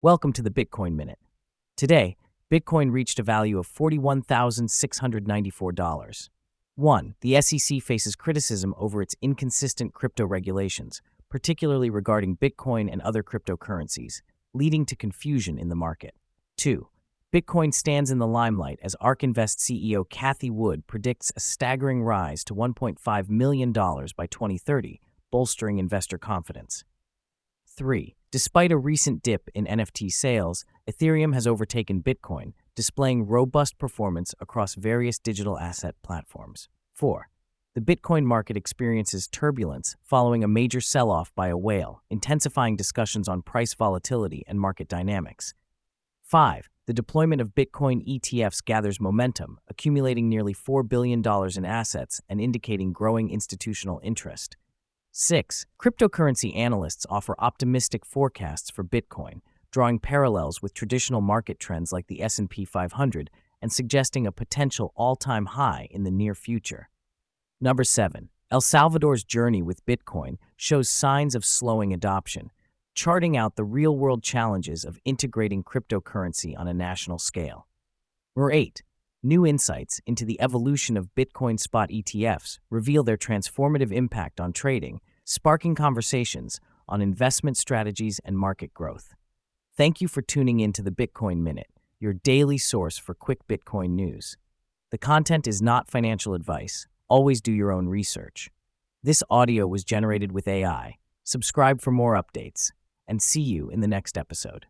Welcome to the Bitcoin Minute. Today, Bitcoin reached a value of $41,694. 1. The SEC faces criticism over its inconsistent crypto regulations, particularly regarding Bitcoin and other cryptocurrencies, leading to confusion in the market. 2. Bitcoin stands in the limelight as ARK Invest CEO Cathie Wood predicts a staggering rise to $1.5 million by 2030, bolstering investor confidence. 3. Despite a recent dip in NFT sales, Ethereum has overtaken Bitcoin, displaying robust performance across various digital asset platforms. 4. The Bitcoin market experiences turbulence following a major sell off by a whale, intensifying discussions on price volatility and market dynamics. 5. The deployment of Bitcoin ETFs gathers momentum, accumulating nearly $4 billion in assets and indicating growing institutional interest. 6. Cryptocurrency analysts offer optimistic forecasts for Bitcoin, drawing parallels with traditional market trends like the S&P 500 and suggesting a potential all-time high in the near future. Number 7. El Salvador's journey with Bitcoin shows signs of slowing adoption, charting out the real-world challenges of integrating cryptocurrency on a national scale. Number 8. New insights into the evolution of Bitcoin spot ETFs reveal their transformative impact on trading, sparking conversations on investment strategies and market growth. Thank you for tuning in to the Bitcoin Minute, your daily source for quick Bitcoin news. The content is not financial advice. Always do your own research. This audio was generated with AI. Subscribe for more updates, and see you in the next episode.